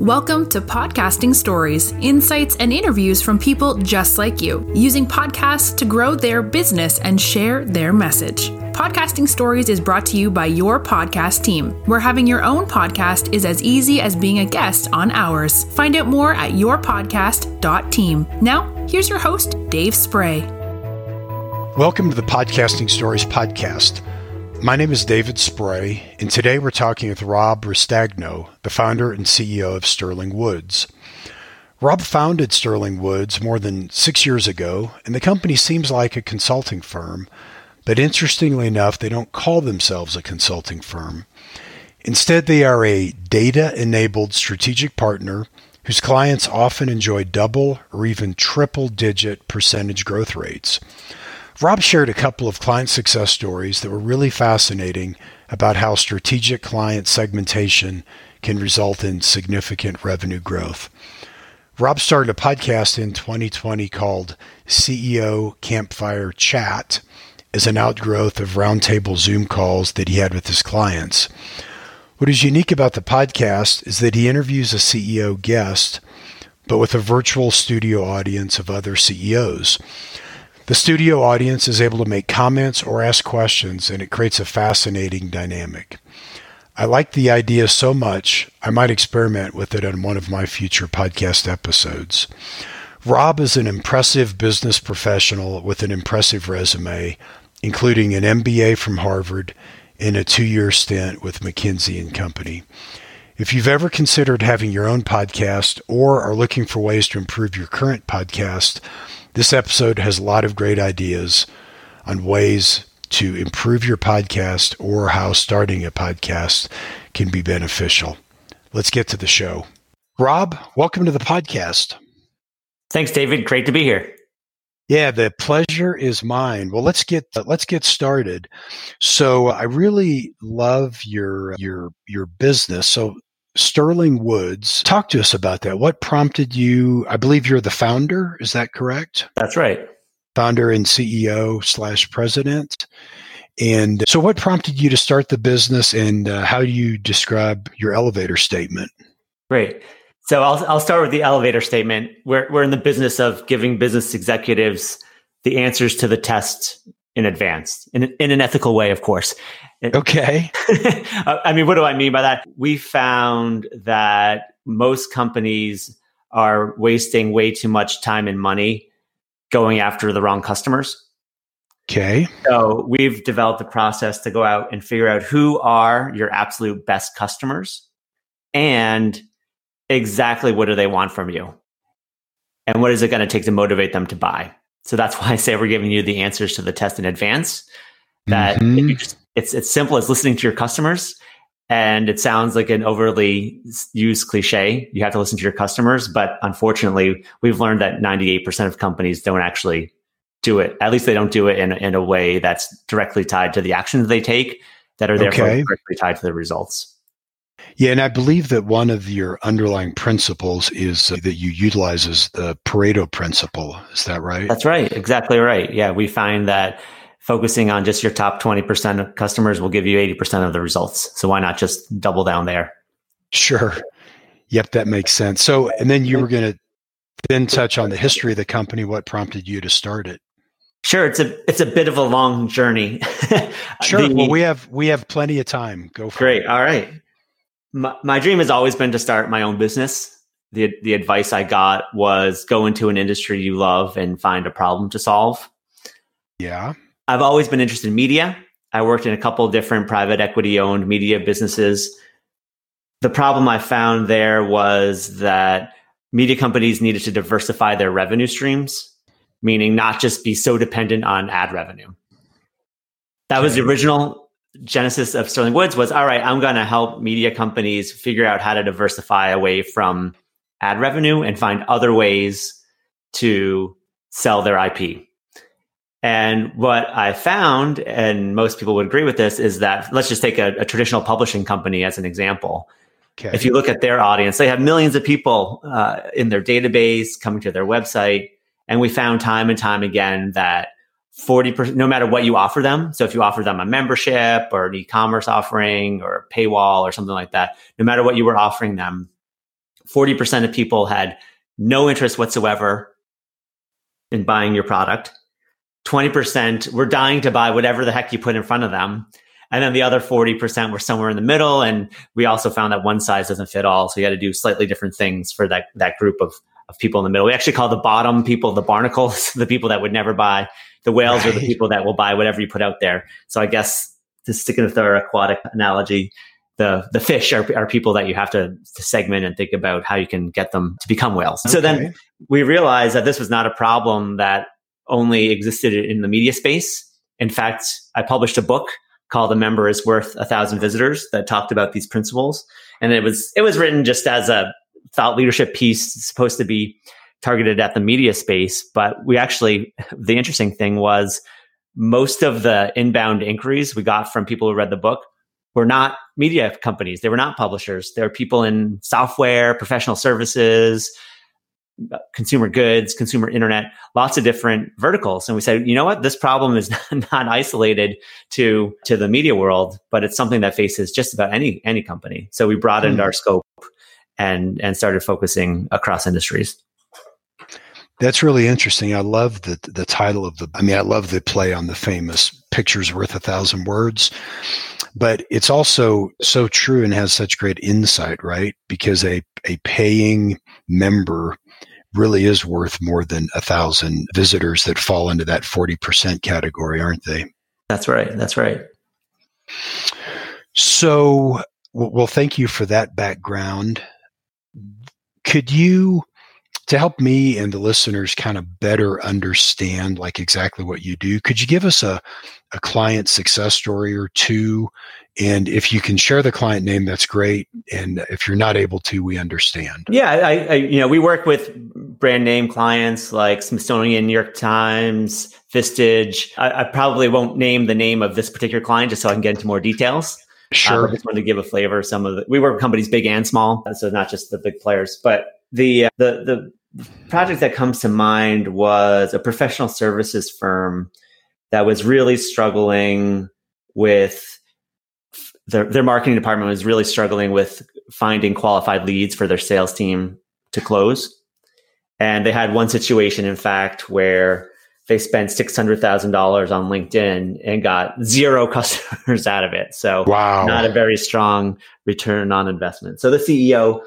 Welcome to Podcasting Stories, insights and interviews from people just like you, using podcasts to grow their business and share their message. Podcasting Stories is brought to you by your podcast team, where having your own podcast is as easy as being a guest on ours. Find out more at yourpodcast.team. Now, here's your host, Dave Spray. Welcome to the Podcasting Stories podcast. My name is David Spray, and today we're talking with Rob Ristagno, the founder and CEO of Sterling Woods. Rob founded Sterling Woods more than six years ago, and the company seems like a consulting firm, but interestingly enough, they don't call themselves a consulting firm. Instead, they are a data enabled strategic partner whose clients often enjoy double or even triple digit percentage growth rates. Rob shared a couple of client success stories that were really fascinating about how strategic client segmentation can result in significant revenue growth. Rob started a podcast in 2020 called CEO Campfire Chat as an outgrowth of roundtable Zoom calls that he had with his clients. What is unique about the podcast is that he interviews a CEO guest, but with a virtual studio audience of other CEOs. The studio audience is able to make comments or ask questions, and it creates a fascinating dynamic. I like the idea so much, I might experiment with it on one of my future podcast episodes. Rob is an impressive business professional with an impressive resume, including an MBA from Harvard and a two-year stint with McKinsey and Company. If you've ever considered having your own podcast or are looking for ways to improve your current podcast, this episode has a lot of great ideas on ways to improve your podcast or how starting a podcast can be beneficial. Let's get to the show. Rob, welcome to the podcast. Thanks, David. Great to be here. Yeah, the pleasure is mine. Well, let's get let's get started. So, I really love your your your business. So, Sterling Woods. Talk to us about that. What prompted you? I believe you're the founder. Is that correct? That's right. Founder and CEO slash president. And so, what prompted you to start the business, and uh, how do you describe your elevator statement? Great. So I'll I'll start with the elevator statement. We're we're in the business of giving business executives the answers to the test in advance, in in an ethical way, of course. Okay. I mean, what do I mean by that? We found that most companies are wasting way too much time and money going after the wrong customers. Okay. So we've developed a process to go out and figure out who are your absolute best customers and exactly what do they want from you and what is it going to take to motivate them to buy. So that's why I say we're giving you the answers to the test in advance. That mm-hmm. just it's it's simple as listening to your customers and it sounds like an overly used cliche you have to listen to your customers but unfortunately we've learned that 98% of companies don't actually do it at least they don't do it in, in a way that's directly tied to the actions they take that are therefore okay. directly tied to the results yeah, and I believe that one of your underlying principles is uh, that you utilize is the Pareto principle. Is that right? That's right. Exactly right. Yeah, we find that focusing on just your top 20% of customers will give you 80% of the results. So why not just double down there? Sure. Yep, that makes sense. So, and then you were going to then touch on the history of the company. What prompted you to start it? Sure, it's a it's a bit of a long journey. sure. The, well, we have we have plenty of time. Go for great. it. Great. All right. My, my dream has always been to start my own business. The the advice I got was go into an industry you love and find a problem to solve. Yeah. I've always been interested in media. I worked in a couple different private equity owned media businesses. The problem I found there was that media companies needed to diversify their revenue streams, meaning not just be so dependent on ad revenue. That was the original genesis of Sterling Woods was all right, I'm going to help media companies figure out how to diversify away from ad revenue and find other ways to sell their IP. And what I found, and most people would agree with this, is that let's just take a, a traditional publishing company as an example. Okay. If you look at their audience, they have millions of people uh, in their database coming to their website. And we found time and time again that 40%, no matter what you offer them. So if you offer them a membership or an e commerce offering or a paywall or something like that, no matter what you were offering them, 40% of people had no interest whatsoever in buying your product. 20% were dying to buy whatever the heck you put in front of them. And then the other 40% were somewhere in the middle. And we also found that one size doesn't fit all. So you had to do slightly different things for that, that group of, of people in the middle. We actually call the bottom people the barnacles, the people that would never buy. The whales right. are the people that will buy whatever you put out there. So I guess to stick with our aquatic analogy, the the fish are, are people that you have to, to segment and think about how you can get them to become whales. Okay. So then we realized that this was not a problem that only existed in the media space. In fact, I published a book called "A Member Is Worth a Thousand Visitors" that talked about these principles, and it was it was written just as a thought leadership piece, supposed to be targeted at the media space. But we actually, the interesting thing was most of the inbound inquiries we got from people who read the book were not media companies. They were not publishers. They were people in software, professional services, consumer goods, consumer internet, lots of different verticals. And we said, you know what? This problem is not isolated to, to the media world, but it's something that faces just about any, any company. So we broadened mm. our scope and, and started focusing across industries. That's really interesting. I love the the title of the. I mean, I love the play on the famous "Pictures worth a thousand words," but it's also so true and has such great insight, right? Because a a paying member really is worth more than a thousand visitors that fall into that forty percent category, aren't they? That's right. That's right. So, well, thank you for that background. Could you to help me and the listeners kind of better understand like exactly what you do could you give us a, a client success story or two and if you can share the client name that's great and if you're not able to we understand yeah I, I you know we work with brand name clients like smithsonian new york times vistage I, I, probably won't name the name of this particular client just so i can get into more details Sure. Uh, I just wanted to give a flavor. Of some of the, we work with companies big and small, so not just the big players. But the uh, the the project that comes to mind was a professional services firm that was really struggling with their their marketing department was really struggling with finding qualified leads for their sales team to close. And they had one situation, in fact, where they spent six hundred thousand dollars on LinkedIn and got zero customers out of it. So, wow. not a very strong return on investment. So the CEO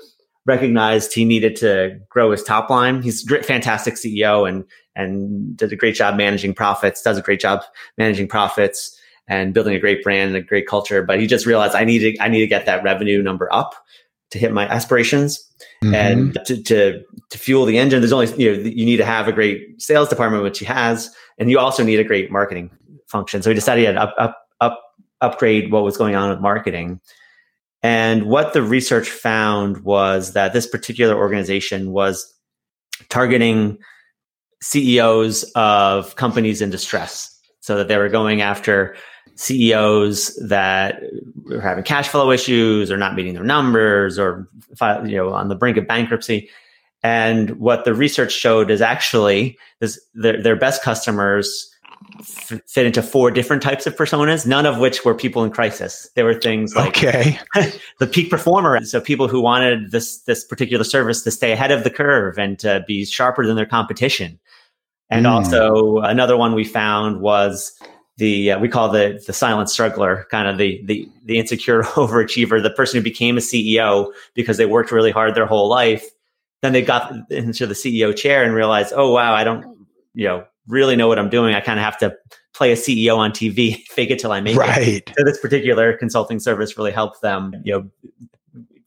recognized he needed to grow his top line. He's a fantastic CEO and and did a great job managing profits. Does a great job managing profits and building a great brand and a great culture. But he just realized I need to I need to get that revenue number up to hit my aspirations mm-hmm. and to, to to fuel the engine. There's only you know you need to have a great sales department, which he has, and you also need a great marketing function. So he decided he had up up up upgrade what was going on with marketing and what the research found was that this particular organization was targeting CEOs of companies in distress. So that they were going after CEOs that were having cash flow issues or not meeting their numbers or you know on the brink of bankruptcy. And what the research showed is actually this, their, their best customers f- fit into four different types of personas, none of which were people in crisis. There were things like okay. the peak performer, so people who wanted this this particular service to stay ahead of the curve and to be sharper than their competition. And mm. also another one we found was the uh, we call the the silent struggler, kind of the the the insecure overachiever, the person who became a CEO because they worked really hard their whole life. Then they got into the CEO chair and realized, oh wow, I don't you know really know what I'm doing, I kind of have to play a CEO on TV, fake it till I make right. it. So this particular consulting service really helped them, you know,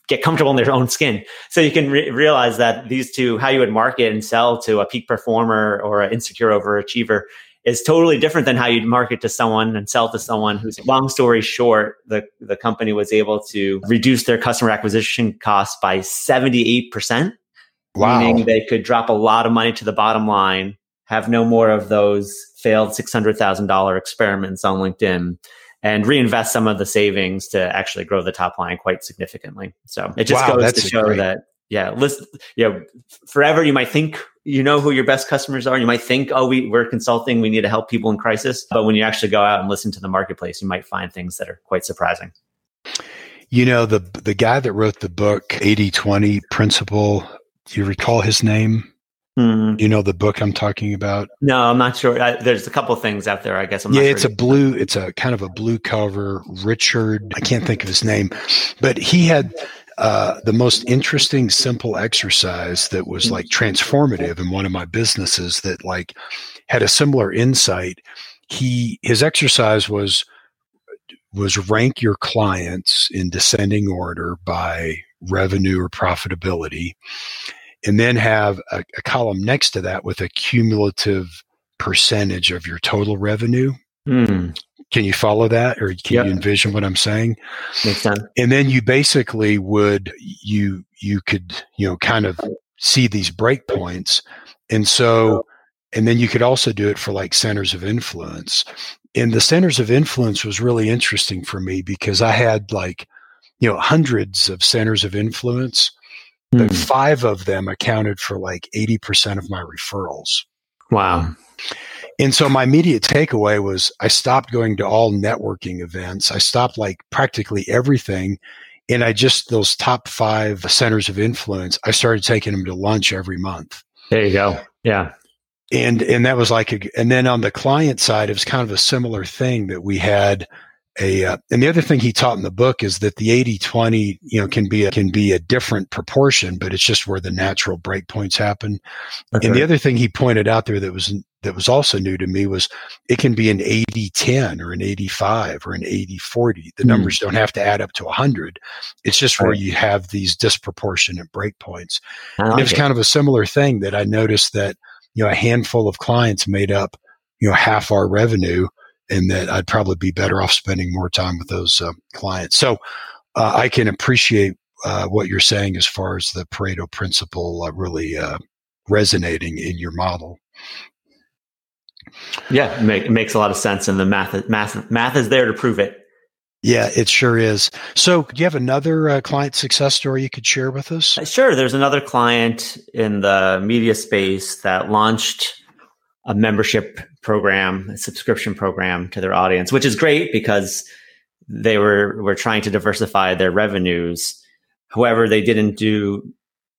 get comfortable in their own skin. So you can re- realize that these two, how you would market and sell to a peak performer or an insecure overachiever is totally different than how you'd market to someone and sell to someone who's long story short, the, the company was able to reduce their customer acquisition costs by 78%. Wow. Meaning they could drop a lot of money to the bottom line have no more of those failed $600,000 experiments on LinkedIn and reinvest some of the savings to actually grow the top line quite significantly. So it just wow, goes to show great. that, yeah, listen, you know, forever you might think you know who your best customers are. You might think, oh, we, we're consulting, we need to help people in crisis. But when you actually go out and listen to the marketplace, you might find things that are quite surprising. You know, the the guy that wrote the book 80-20 Principle, do you recall his name? Mm. You know the book I'm talking about? No, I'm not sure. I, there's a couple things out there. I guess I'm yeah, sure it's a blue. It's a kind of a blue cover. Richard, I can't think of his name, but he had uh, the most interesting, simple exercise that was like transformative in one of my businesses. That like had a similar insight. He his exercise was was rank your clients in descending order by revenue or profitability and then have a, a column next to that with a cumulative percentage of your total revenue. Mm. Can you follow that or can Yep. you envision what I'm saying? Makes sense. And then you basically would you you could, you know, kind of see these breakpoints. And so and then you could also do it for like centers of influence. And the centers of influence was really interesting for me because I had like, you know, hundreds of centers of influence but Mm. five of them accounted for like 80% of my referrals. Wow. And so my immediate takeaway was I stopped going to all networking events. I stopped like practically everything. And I just, those top five centers of influence, I started taking them to lunch every month. There you go. Yeah. And, and that was like, a, and then on the client side, it was kind of a similar thing that we had a, uh, and the other thing he taught in the book is that the 80 20, you know, can be a, can be a different proportion, but it's just where the natural breakpoints happen. That's And the other thing he pointed out there that was that was also new to me was it can be an 80-10 or an 85 or an 80-40. The Hmm. numbers don't have to add up to 100. It's just where Right. you have these disproportionate breakpoints. I And like it was it. kind of a similar thing that I noticed that, you know, a handful of clients made up, you know, half our revenue and that I'd probably be better off spending more time with those uh, clients. So uh, I can appreciate uh, what you're saying as far as the Pareto principle uh, really uh, resonating in your model. yeah, it, make, it makes a lot of sense, and the math, math, math is there to prove it. Yeah, it sure is. So, do you have another uh, client success story you could share with us? Uh, Sure. There's another client in the media space that launched a membership program, a subscription program to their audience, which is great because they were were trying to diversify their revenues. However, they didn't do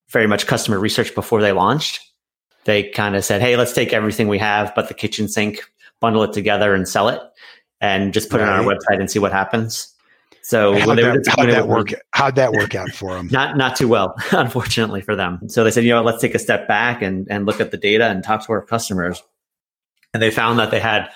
very much customer research before they launched. They kind of said, "Hey, let's take everything we have, but the kitchen sink, bundle it together and sell it, and just put it on our website and see what happens." So How'd they that, how'd that work? How'd that work out for them? not not too well, unfortunately for them. So they said, you know, let's take a step back and and look at the data and talk to our customers. And they found that they had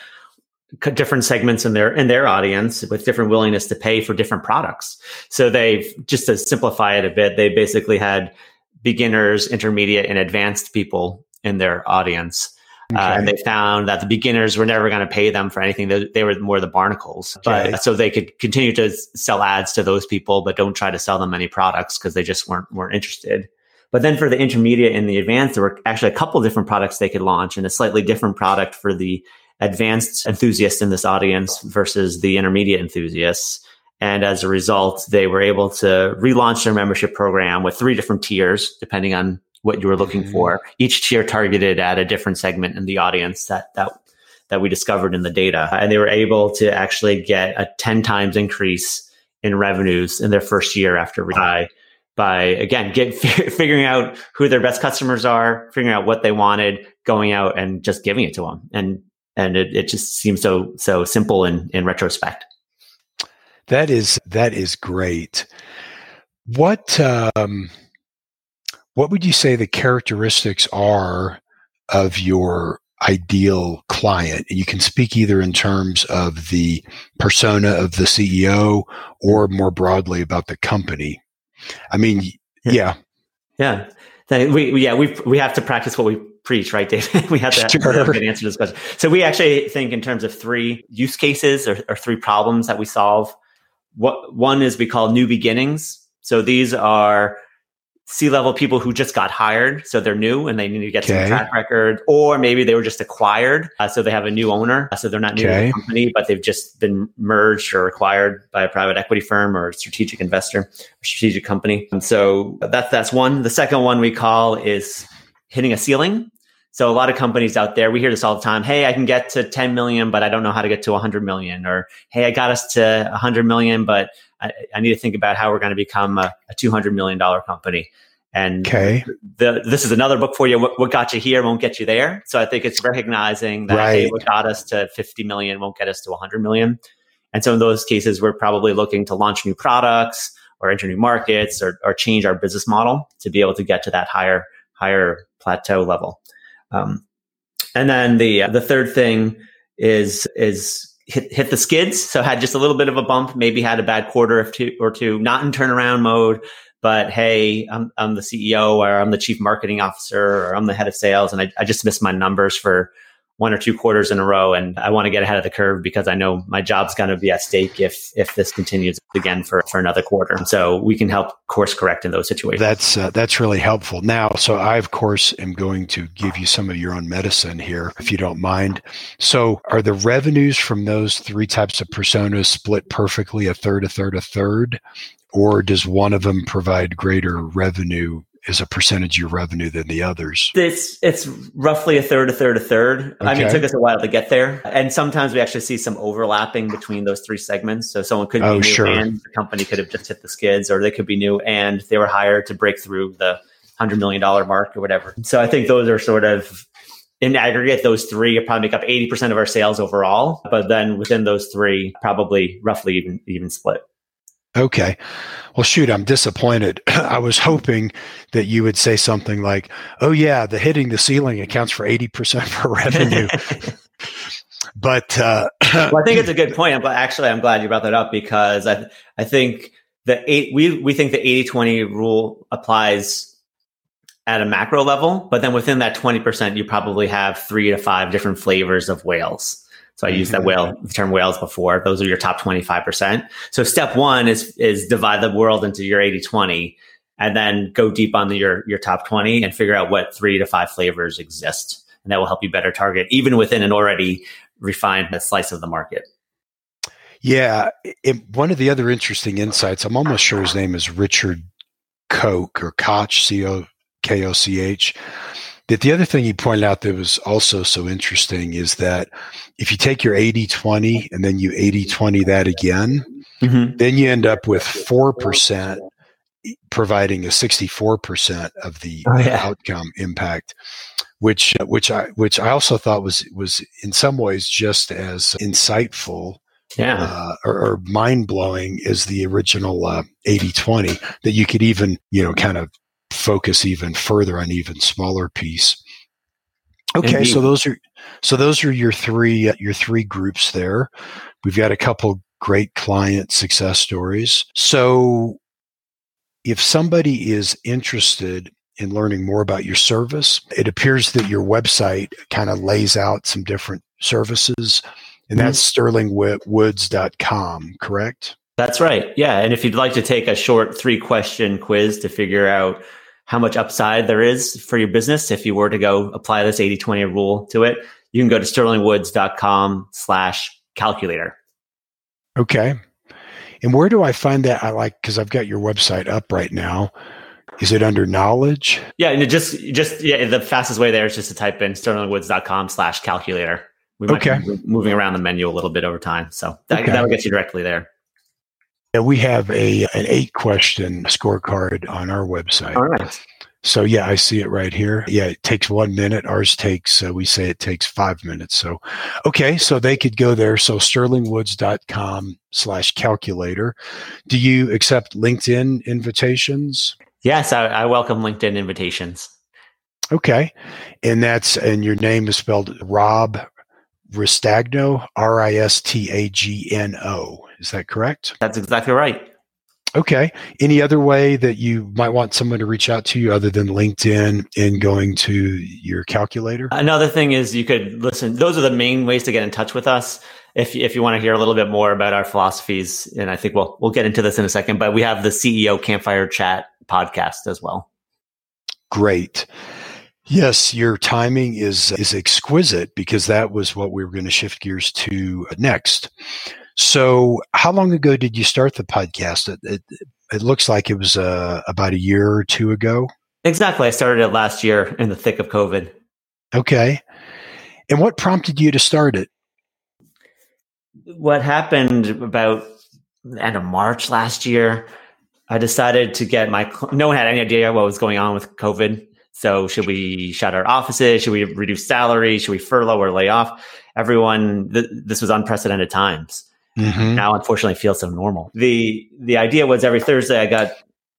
different segments in their in their audience with different willingness to pay for different products. So they just to simplify it a bit, they basically had beginners, intermediate, and advanced people in their audience. Uh, and they found that the beginners were never going to pay them for anything. They, they were more the barnacles. Okay. But so they could continue to sell ads to those people, but don't try to sell them any products because they just weren't weren't interested. But then for the intermediate and the advanced, there were actually a couple different products they could launch and a slightly different product for the advanced enthusiasts in this audience versus the intermediate enthusiasts. And as a result, they were able to relaunch their membership program with three different tiers, depending on what you were looking Mhm. for. Each tier targeted at a different segment in the audience that that that we discovered in the data, and they were able to actually get a ten times increase in revenues in their first year after by by again get figuring out who their best customers are, figuring out what they wanted, going out and just giving it to them, and and it, it just seems so so simple in in retrospect. That is that is great. What um, what would you say the characteristics are of your ideal client? You can speak either in terms of the persona of the CEO or more broadly about the company. I mean, yeah, Yeah. Then we, yeah, we, we have to practice what we preach, right, David? we have to have, Sure. have to answer this question. So we actually think in terms of three use cases or, or three problems that we solve. What one is we call new beginnings. So these are C-level people who just got hired, so they're new and they need to get Okay. some track record, or maybe they were just acquired, uh, so they have a new owner, uh, so they're not new to the company, but they've just been merged or acquired by a private equity firm or a strategic investor, or strategic company. And so that's that's one. The second one we call is hitting a ceiling. So a lot of companies out there, we hear this all the time. Hey, I can get to 10 million, but I don't know how to get to 100 million. Or hey, I got us to 100 million, but I, I need to think about how we're going to become a, a 200 million dollar company. And okay. the, this is another book for you. What, what, got you here won't get you there. So I think it's recognizing that right. hey, what got us to 50 million won't get us to 100 million. And so in those cases, we're probably looking to launch new products or enter new markets or, or change our business model to be able to get to that higher higher plateau level. Um, and then the uh, the third thing is is hit, hit the skids. So had just a little bit of a bump, maybe had a bad quarter two, or two not in turnaround mode, but hey, I'm, I'm the CEO or I'm the chief marketing officer or I'm the head of sales, and I, I just missed my numbers for one or two quarters in a row and I want to get ahead of the curve because I know my job's going to be at stake if if this continues again for, for another quarter. So we can help course correct in those situations. That's uh, that's really helpful. Now, so I of course am going to give you some of your own medicine here if you don't mind. So are the revenues from those three types of personas split perfectly a third a third a third or does one of them provide greater revenue as a percentage of your revenue than the others? It's it's roughly a third, a third, a third. Okay. I mean, it took us a while to get there, and sometimes we actually see some overlapping between those three segments. So someone could be oh, new sure. and the company could have just hit the skids, or they could be new and they were hired to break through the hundred million dollar mark or whatever. So I think those are sort of in aggregate, those three probably make up 80% of our sales overall. But then within those three, probably roughly even even split. Okay. Well, shoot, I'm disappointed. I was hoping that you would say something like, oh, yeah, the hitting the ceiling accounts for 80% of our revenue. but uh, well, I think it's a good point. But actually, I'm glad you brought that up because I, I think the eight, we, we think the 80 20 rule applies at a macro level, but then within that 20%, you probably have three to five different flavors of whales. So I used that mm-hmm. whale, the term whales before. Those are your top 25%. So step one is, is divide the world into your 80, 20 and then go deep on the, your, your top 20 and figure out what three to five flavors exist. And that will help you better target even within an already refined slice of the market. Yeah. It, one of the other interesting insights, I'm almost sure his name is Richard Koch or Koch, C O K O C H that the other thing he pointed out that was also so interesting is that if you take your 80 20 and then you 80 20 that again, mm-hmm. then you end up with 4% providing a 64% of the oh, yeah. outcome impact which which I which I also thought was was in some ways just as insightful yeah. Uh, or, or mind blowing as the original uh, 80 20 that you could even, you know, kind of focus even further on even smaller piece. Okay, Indeed. so those are so those are your three uh, your three groups there. We've got a couple great client success stories. So if somebody is interested in learning more about your service, it appears that your website kind of lays out some different services and that's mm-hmm. that's sterlingwoods.com, correct? That's right. Yeah. And if you'd like to take a short three question quiz to figure out how much upside there is for your business if you were to go apply this 80-20 rule to it, you can go to sterlingwoods.com slash calculator. Okay. And where do I find that? I like because I've got your website up right now. Is it under knowledge? Yeah, and just just yeah, the fastest way there is just to type in sterlingwoods.com slash calculator. We might okay. be moving around the menu a little bit over time. So that, okay. that'll get you directly there. Yeah, we have a an eight question scorecard on our website. All right. So yeah, I see it right here. Yeah, it takes one minute. Ours takes, uh, we say it takes five minutes. So, okay, so they could go there. So sterlingwoods.com slash calculator. Do you accept LinkedIn invitations? Yes, I, I welcome LinkedIn invitations. Okay. And that's, and your name is spelled Rob Ristagno, R I S T A G N O. Is that correct? That's exactly right. Okay. Any other way that you might want someone to reach out to you other than LinkedIn and going to your calculator? Another thing is you could listen. Those are the main ways to get in touch with us. If if you want to hear a little bit more about our philosophies, and I think we'll we'll get into this in a second. But we have the CEO Campfire Chat podcast as well. Great. Yes, your timing is is exquisite because that was what we were going to shift gears to next. So, how long ago did you start the podcast? It, it, it looks like it was uh, about a year or two ago. Exactly. I started it last year in the thick of COVID. Okay. And what prompted you to start it? What happened about the end of March last year, I decided to get my, no one had any idea what was going on with COVID. So should we shut our offices? Should we reduce salary? Should we furlough or lay off? Everyone, th- this was unprecedented times. Mm-hmm. Now, unfortunately, feels so normal. The the idea was every Thursday I got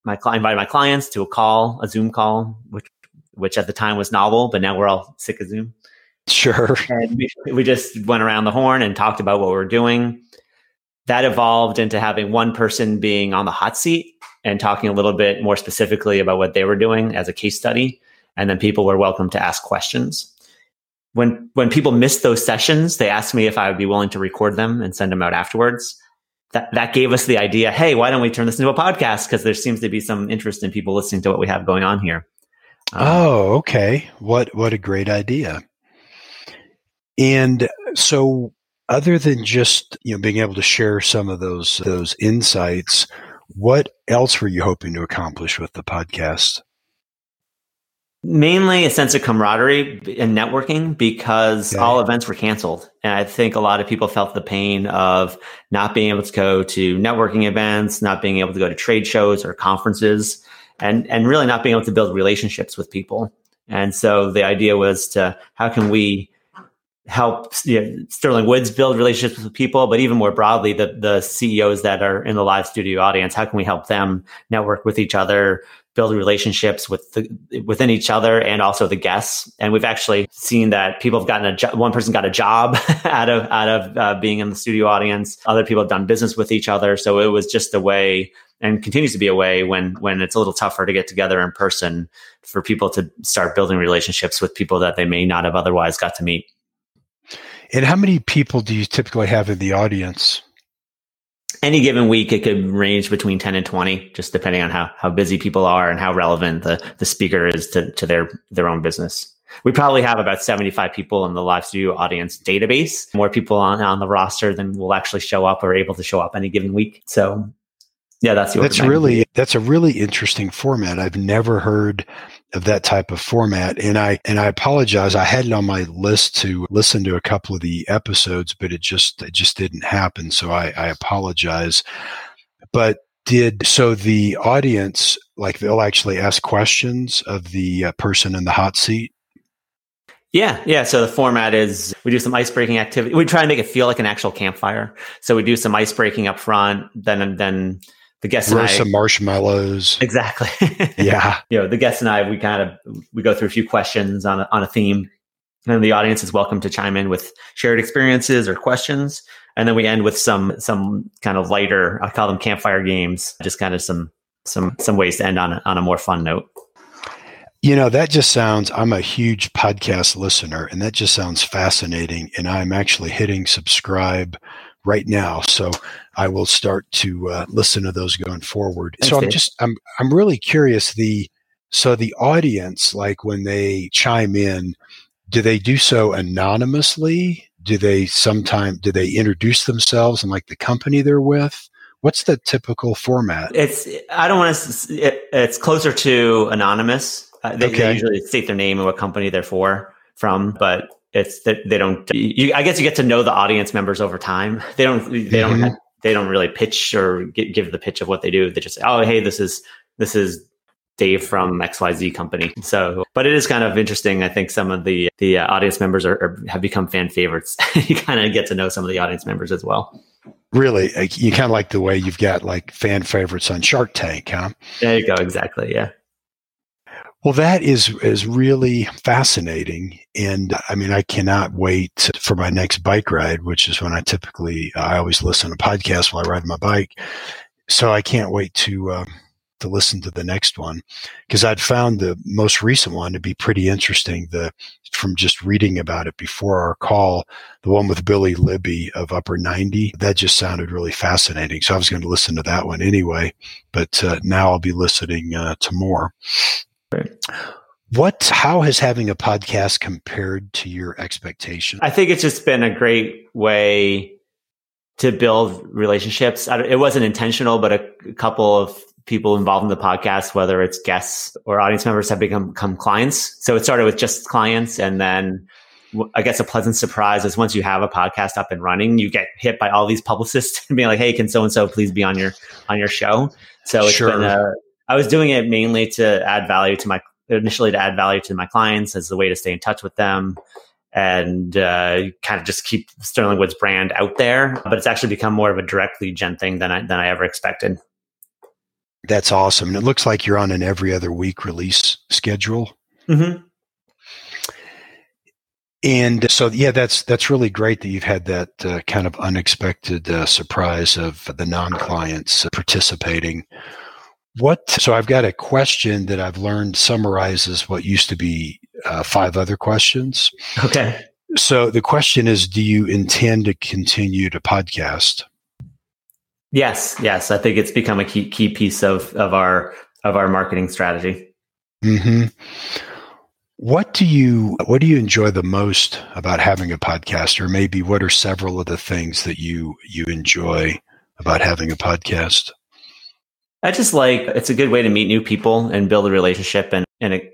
my client invited my clients to a call, a Zoom call, which which at the time was novel, but now we're all sick of Zoom. Sure. And we, we just went around the horn and talked about what we we're doing. That evolved into having one person being on the hot seat and talking a little bit more specifically about what they were doing as a case study. And then people were welcome to ask questions. When, when people missed those sessions, they asked me if I would be willing to record them and send them out afterwards. That, that gave us the idea, hey, why don't we turn this into a podcast? Because there seems to be some interest in people listening to what we have going on here. Um, oh, okay. What what a great idea. And so other than just, you know, being able to share some of those those insights, what else were you hoping to accomplish with the podcast? Mainly a sense of camaraderie and networking because okay. all events were canceled. And I think a lot of people felt the pain of not being able to go to networking events, not being able to go to trade shows or conferences, and, and really not being able to build relationships with people. And so the idea was to how can we help you know, Sterling Woods build relationships with people, but even more broadly, the the CEOs that are in the live studio audience, how can we help them network with each other, build relationships with the, within each other, and also the guests? And we've actually seen that people have gotten a jo- one person got a job out of out of uh, being in the studio audience. Other people have done business with each other, so it was just a way. And continues to be a way when when it's a little tougher to get together in person for people to start building relationships with people that they may not have otherwise got to meet. And how many people do you typically have in the audience? Any given week, it could range between 10 and 20, just depending on how, how busy people are and how relevant the, the speaker is to, to their, their own business. We probably have about 75 people in the live studio audience database, more people on, on the roster than will actually show up or able to show up any given week. So yeah, that's that's really that's a really interesting format. I've never heard of that type of format. And I and I apologize. I had it on my list to listen to a couple of the episodes, but it just it just didn't happen. So I, I apologize. But did so the audience like they'll actually ask questions of the uh, person in the hot seat? Yeah, yeah. So the format is we do some ice breaking activity. We try to make it feel like an actual campfire. So we do some ice breaking up front, then then the guests roast some marshmallows. Exactly. yeah. You know, the guests and I, we kind of we go through a few questions on a, on a theme, and the audience is welcome to chime in with shared experiences or questions, and then we end with some some kind of lighter. I call them campfire games, just kind of some some some ways to end on a, on a more fun note. You know, that just sounds, I'm a huge podcast listener, and that just sounds fascinating. And I'm actually hitting subscribe right now. So I will start to uh, listen to those going forward. Thanks, so I'm Dave. just I'm I'm really curious the so the audience like when they chime in, do they do so anonymously? Do they sometimes do they introduce themselves and like the company they're with? What's the typical format? It's I don't want to. It, it's closer to anonymous. Uh, they, okay. they usually state their name and what company they're for from, but it's that they don't. You, I guess you get to know the audience members over time. They don't. They mm-hmm. don't. They don't really pitch or get, give the pitch of what they do. They just say, "Oh, hey, this is this is Dave from XYZ company. So, but it is kind of interesting. I think some of the the uh, audience members are, are, have become fan favorites. you kind of get to know some of the audience members as well. Really, you kind of like the way you've got like fan favorites on Shark Tank, huh? There you go. Exactly. Yeah. Well, that is is really fascinating, and I mean, I cannot wait for my next bike ride, which is when I typically I always listen to podcasts while I ride my bike. So I can't wait to uh, to listen to the next one because I'd found the most recent one to be pretty interesting. The from just reading about it before our call, the one with Billy Libby of Upper 90, that just sounded really fascinating. So I was going to listen to that one anyway, but uh, now I'll be listening uh, to more. Right. What, how has having a podcast compared to your expectation? I think it's just been a great way to build relationships. It wasn't intentional, but a couple of people involved in the podcast, whether it's guests or audience members, have become, become clients. So it started with just clients, and then I guess a pleasant surprise is once you have a podcast up and running, you get hit by all these publicists and being like, "Hey, can so and so please be on your on your show?" So it's sure. been a, I was doing it mainly to add value to my initially to add value to my clients as a way to stay in touch with them and uh, kind of just keep Sterling Woods brand out there. But it's actually become more of a direct lead gen thing than I than I ever expected. That's awesome. And it looks like you're on an every other week release schedule. Mm-hmm. And so, yeah, that's that's really great that you've had that uh, kind of unexpected uh, surprise of the non-clients participating. What? So I've got a question that I've learned summarizes what used to be uh, five other questions. Okay. So the question is, do you intend to continue to podcast? Yes, yes. I think it's become a key key piece of of our of our marketing strategy. Hmm. What do you what do you enjoy the most about having a podcast, or maybe what are several of the things that you you enjoy about having a podcast? I just like it's a good way to meet new people and build a relationship and in a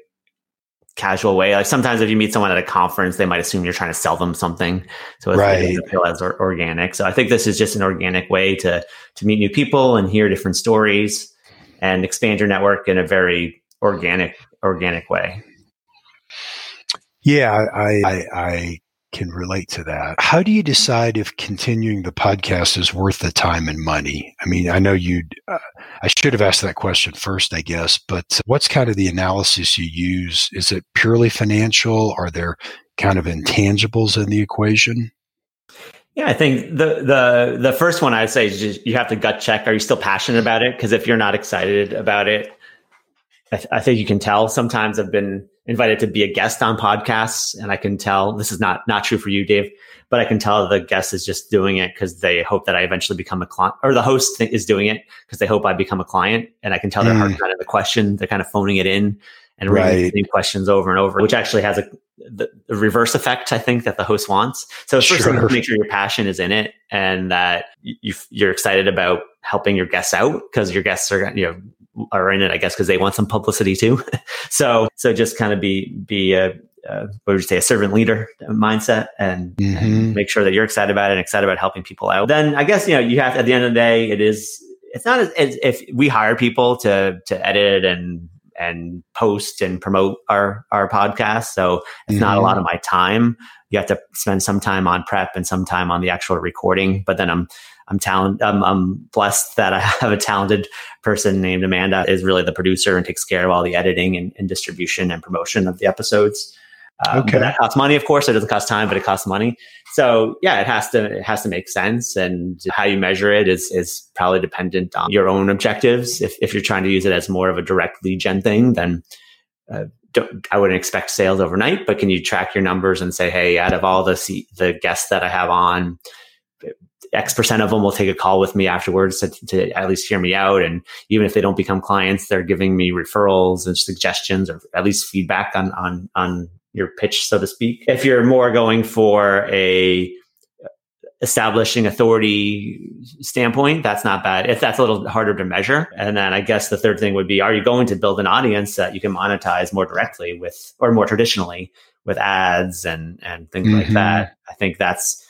casual way. Like sometimes if you meet someone at a conference, they might assume you're trying to sell them something. So it's right. it feel as organic. So I think this is just an organic way to to meet new people and hear different stories and expand your network in a very organic organic way. Yeah, I, I, I can relate to that. How do you decide if continuing the podcast is worth the time and money? I mean, I know you. Uh, I should have asked that question first, I guess. But what's kind of the analysis you use? Is it purely financial? Are there kind of intangibles in the equation? Yeah, I think the the the first one I'd say is just, you have to gut check. Are you still passionate about it? Because if you're not excited about it, I, th- I think you can tell. Sometimes I've been invited to be a guest on podcasts and I can tell this is not, not true for you, Dave, but I can tell the guest is just doing it because they hope that I eventually become a client or the host is doing it because they hope I become a client. And I can tell mm. they're hard kind of the question. They're kind of phoning it in and reading right. questions over and over, which actually has a the, the, reverse effect, I think, that the host wants. So first sure. make sure your passion is in it and that you, you're excited about helping your guests out because your guests are, you know, are in it, I guess, because they want some publicity too. so, so just kind of be, be a, uh, what would you say, a servant leader mindset and, mm-hmm. and, make sure that you're excited about it and excited about helping people out. Then I guess, you know, you have, at the end of the day, it is, it's not as, as if we hire people to, to edit and, and post and promote our, our podcast. So it's mm-hmm. not a mm-hmm. lot of my time. You have to spend some time on prep and some time on the actual recording, but then I'm, I'm talent. I'm, I'm blessed that I have a talented person named Amanda is really the producer and takes care of all the editing and, and distribution and promotion of the episodes. Um, okay. that costs money, of course. It doesn't cost time, but it costs money. So yeah, it has to it has to make sense, and how you measure it is is probably dependent on your own objectives. If if you're trying to use it as more of a direct lead gen thing, then uh, I wouldn't expect sales overnight. But can you track your numbers and say, hey, out of all the the guests that I have on, X percent of them will take a call with me afterwards to, to, at least hear me out. And even if they don't become clients, they're giving me referrals and suggestions or at least feedback on, on, on your pitch, so to speak. If you're more going for a establishing authority standpoint, that's not bad. If that's a little harder to measure. And then I guess the third thing would be, are you going to build an audience that you can monetize more directly with, or more traditionally with ads and, and things mm-hmm. like that? I think that's,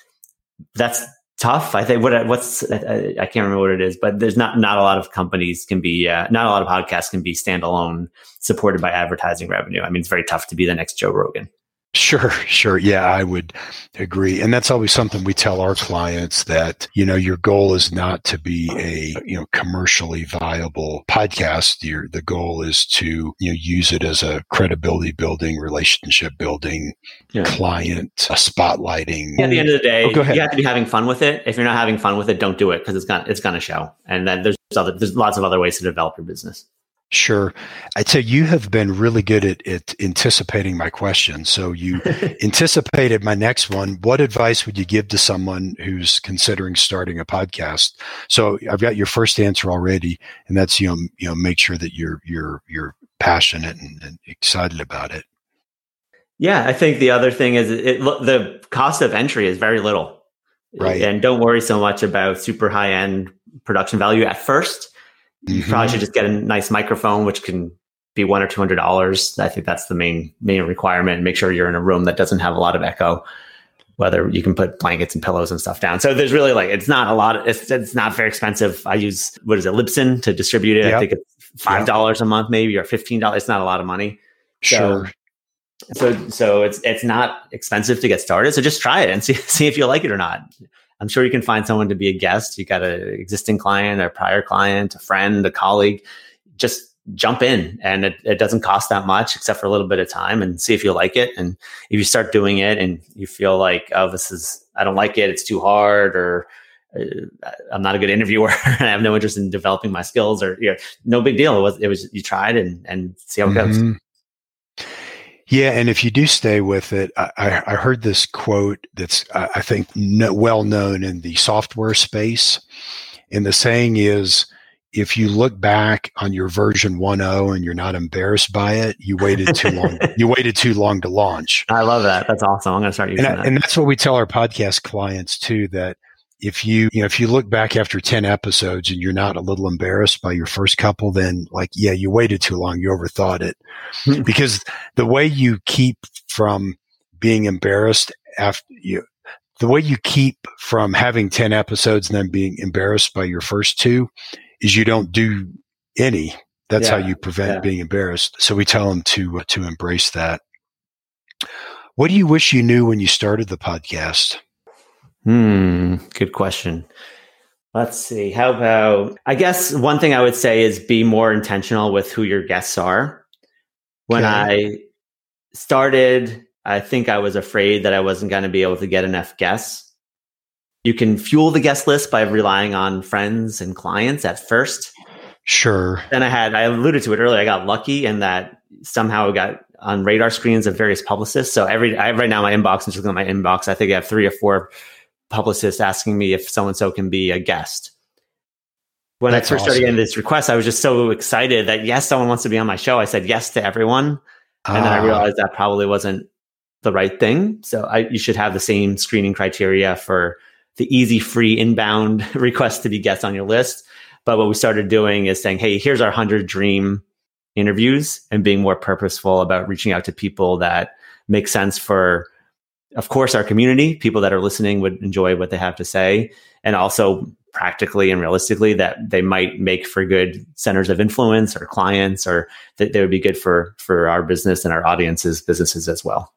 that's tough. I think what what's I, I, can't remember what it is, but there's not not a lot of companies can be uh, not a lot of podcasts can be standalone supported by advertising revenue. I mean, it's very tough to be the next Joe Rogan. Sure, sure. Yeah, I would agree. And that's always something we tell our clients that, you know, your goal is not to be a, you know, commercially viable podcast. Your, the goal is to, you know, use it as a credibility building, relationship building, yeah. client a spotlighting. Yeah, at the end of the day, oh, you have to be having fun with it. If you're not having fun with it, don't do it because it's gonna, it's going to show. And then there's other, there's lots of other ways to develop your business. Sure. I'd say you have been really good at, at anticipating my question. So you anticipated my next one. What advice would you give to someone who's considering starting a podcast? So I've got your first answer already, and that's you know you know make sure that you're you're you're passionate and, and excited about it. Yeah, I think the other thing is it, the cost of entry is very little. Right. And don't worry so much about super high end production value at first You mm-hmm. probably should just get a nice microphone, which can be one or two hundred dollars. I think that's the main main requirement. Make sure you're in a room that doesn't have a lot of echo. Whether you can put blankets and pillows and stuff down. So there's really like it's not a lot. Of, it's it's not very expensive. I use what is it Libsyn to distribute it. Yep. I think it's five dollars yep. a month maybe or fifteen dollars. It's not a lot of money. Sure. So, so so it's it's not expensive to get started. So just try it and see see if you like it or not. I'm sure you can find someone to be a guest. You got an existing client, a prior client, a friend, a colleague. Just jump in and it, it doesn't cost that much except for a little bit of time and see if you like it and if you start doing it and you feel like oh this is i don't like it it's too hard or uh, i'm not a good interviewer and i have no interest in developing my skills or you know, no big deal it was it was you tried and and see how it mm-hmm. goes yeah and if you do stay with it i, I heard this quote that's i think no, well known in the software space and the saying is if you look back on your version 1.0 and you're not embarrassed by it, you waited too long. you waited too long to launch. I love that. That's awesome. I'm going to start using and, that. And that's what we tell our podcast clients too, that if you, you know, if you look back after 10 episodes and you're not a little embarrassed by your first couple, then like, yeah, you waited too long. You overthought it hmm. because the way you keep from being embarrassed after you, the way you keep from having 10 episodes and then being embarrassed by your first two is you don't do any. That's yeah, how you prevent yeah. being embarrassed. So we tell them to uh, to embrace that. What do you wish you knew when you started the podcast? Hmm, good question. Let's see. How about I guess one thing I would say is be more intentional with who your guests are. When okay. I started, I think I was afraid that I wasn't going to be able to get enough guests. You can fuel the guest list by relying on friends and clients at first. Sure. Then I had, I alluded to it earlier, I got lucky in that somehow it got on radar screens of various publicists. So every, I, right now my inbox, I'm just looking at my inbox, I think I have three or four publicists asking me if so and so can be a guest. When That's I first awesome. started getting this request, I was just so excited that yes, someone wants to be on my show. I said yes to everyone. And then I ah. realized that probably wasn't the right thing. So I, you should have the same screening criteria for the easy free inbound requests to be guests on your list. But what we started doing is saying, hey, here's our 100 dream interviews and being more purposeful about reaching out to people that make sense for, of course, our community, people that are listening would enjoy what they have to say. And also practically and realistically that they might make for good centers of influence or clients or that they would be good for for our business and our audiences businesses as well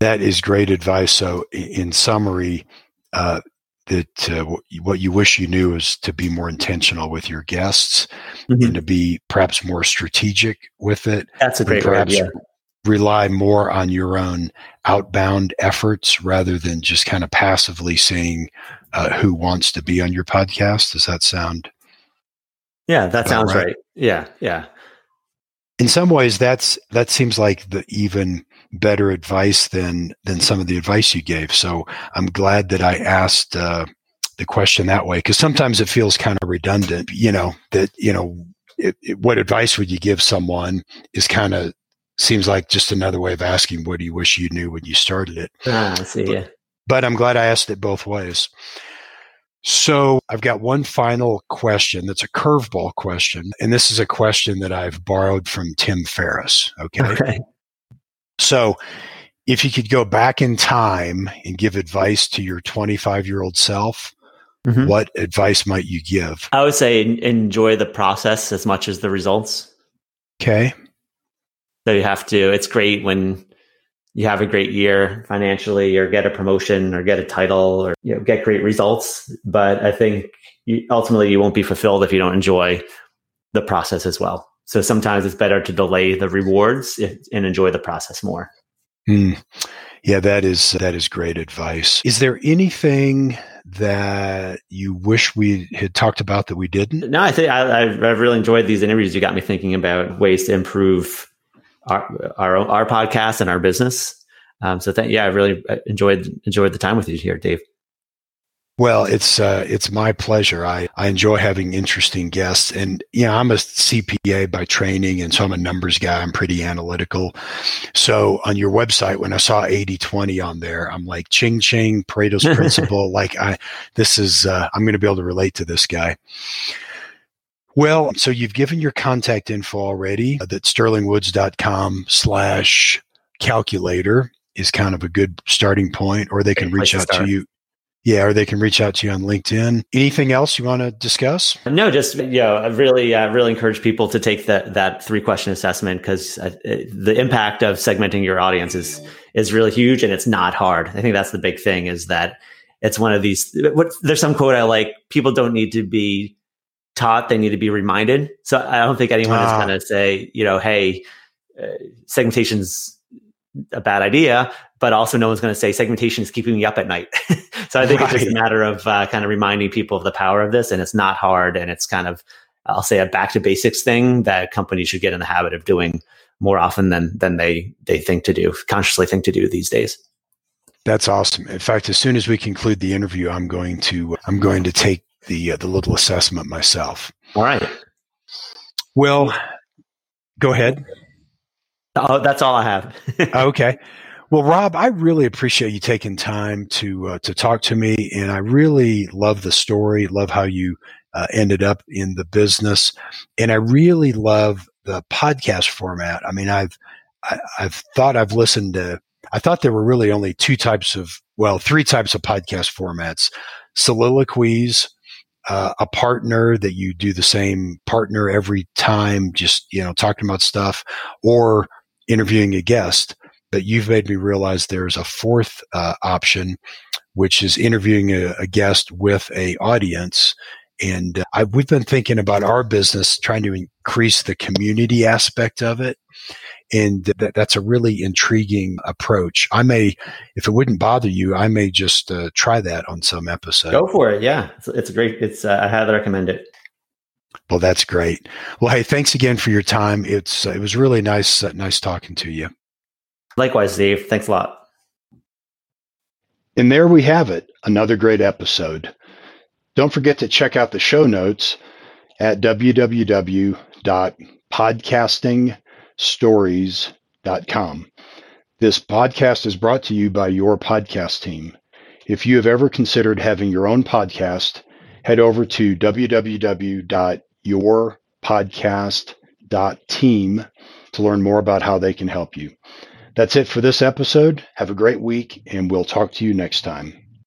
that is great advice so in summary uh, that uh, what you wish you knew is to be more intentional with your guests mm-hmm. and to be perhaps more strategic with it. That's a great perhaps yeah. Rely more on your own outbound efforts rather than just kind of passively seeing uh, who wants to be on your podcast. Does that sound? Yeah, that sounds right? right. Yeah, yeah. In some ways, that's that seems like the even better advice than than some of the advice you gave. So I'm glad that I asked uh, the question that way because sometimes it feels kind of redundant. You know that you know it, it, what advice would you give someone is kind of seems like just another way of asking what do you wish you knew when you started it. Ah, I see. But, yeah. but I'm glad I asked it both ways. So I've got one final question that's a curveball question. And this is a question that I've borrowed from Tim Ferriss. Okay. okay. So, if you could go back in time and give advice to your 25 year old self, mm-hmm. what advice might you give? I would say enjoy the process as much as the results. Okay. So you have to, it's great when you have a great year financially or get a promotion or get a title or you know, get great results. But I think you, ultimately you won't be fulfilled if you don't enjoy the process as well. So sometimes it's better to delay the rewards and enjoy the process more. Mm. Yeah, that is that is great advice. Is there anything that you wish we had talked about that we didn't? No, I think I, have really enjoyed these interviews. You got me thinking about ways to improve our our, our podcast and our business. Um, so th- yeah, I really enjoyed enjoyed the time with you here, Dave. Well, it's uh, it's my pleasure. I, I enjoy having interesting guests, and you know I'm a CPA by training, and so I'm a numbers guy. I'm pretty analytical. So on your website, when I saw 80-20 on there, I'm like, ching ching, Pareto's principle. like I, this is uh, I'm going to be able to relate to this guy. Well, so you've given your contact info already. That sterlingwoods.com slash calculator is kind of a good starting point, or they can reach out to you. Yeah, or they can reach out to you on LinkedIn. Anything else you want to discuss? No, just you know, I really, uh, really encourage people to take that that three question assessment because uh, the impact of segmenting your audience is is really huge and it's not hard. I think that's the big thing is that it's one of these. What there's some quote I like: people don't need to be taught; they need to be reminded. So I don't think anyone is ah. going to say, you know, hey, uh, segmentation's a bad idea, but also no one's going to say segmentation is keeping me up at night. so I think right. it's just a matter of uh, kind of reminding people of the power of this, and it's not hard, and it's kind of I'll say a back to basics thing that companies should get in the habit of doing more often than than they they think to do, consciously think to do these days. That's awesome. In fact, as soon as we conclude the interview, I'm going to I'm going to take the uh, the little assessment myself. All right. Well, go ahead. Oh, that's all I have. okay. Well, Rob, I really appreciate you taking time to uh, to talk to me, and I really love the story. Love how you uh, ended up in the business, and I really love the podcast format. I mean, I've I, have i have thought I've listened to. I thought there were really only two types of well, three types of podcast formats: soliloquies, uh, a partner that you do the same partner every time, just you know talking about stuff, or interviewing a guest. But you've made me realize there's a fourth uh, option, which is interviewing a, a guest with a audience. And uh, I, we've been thinking about our business, trying to increase the community aspect of it. And that, that's a really intriguing approach. I may, if it wouldn't bother you, I may just uh, try that on some episode. Go for it. Yeah, it's, it's great. It's uh, I highly recommend it. Well, that's great. Well, hey, thanks again for your time. It's it was really nice uh, nice talking to you. Likewise, Dave. Thanks a lot. And there we have it, another great episode. Don't forget to check out the show notes at www.podcastingstories.com. This podcast is brought to you by your podcast team. If you have ever considered having your own podcast, head over to www.yourpodcast.team to learn more about how they can help you. That's it for this episode. Have a great week, and we'll talk to you next time.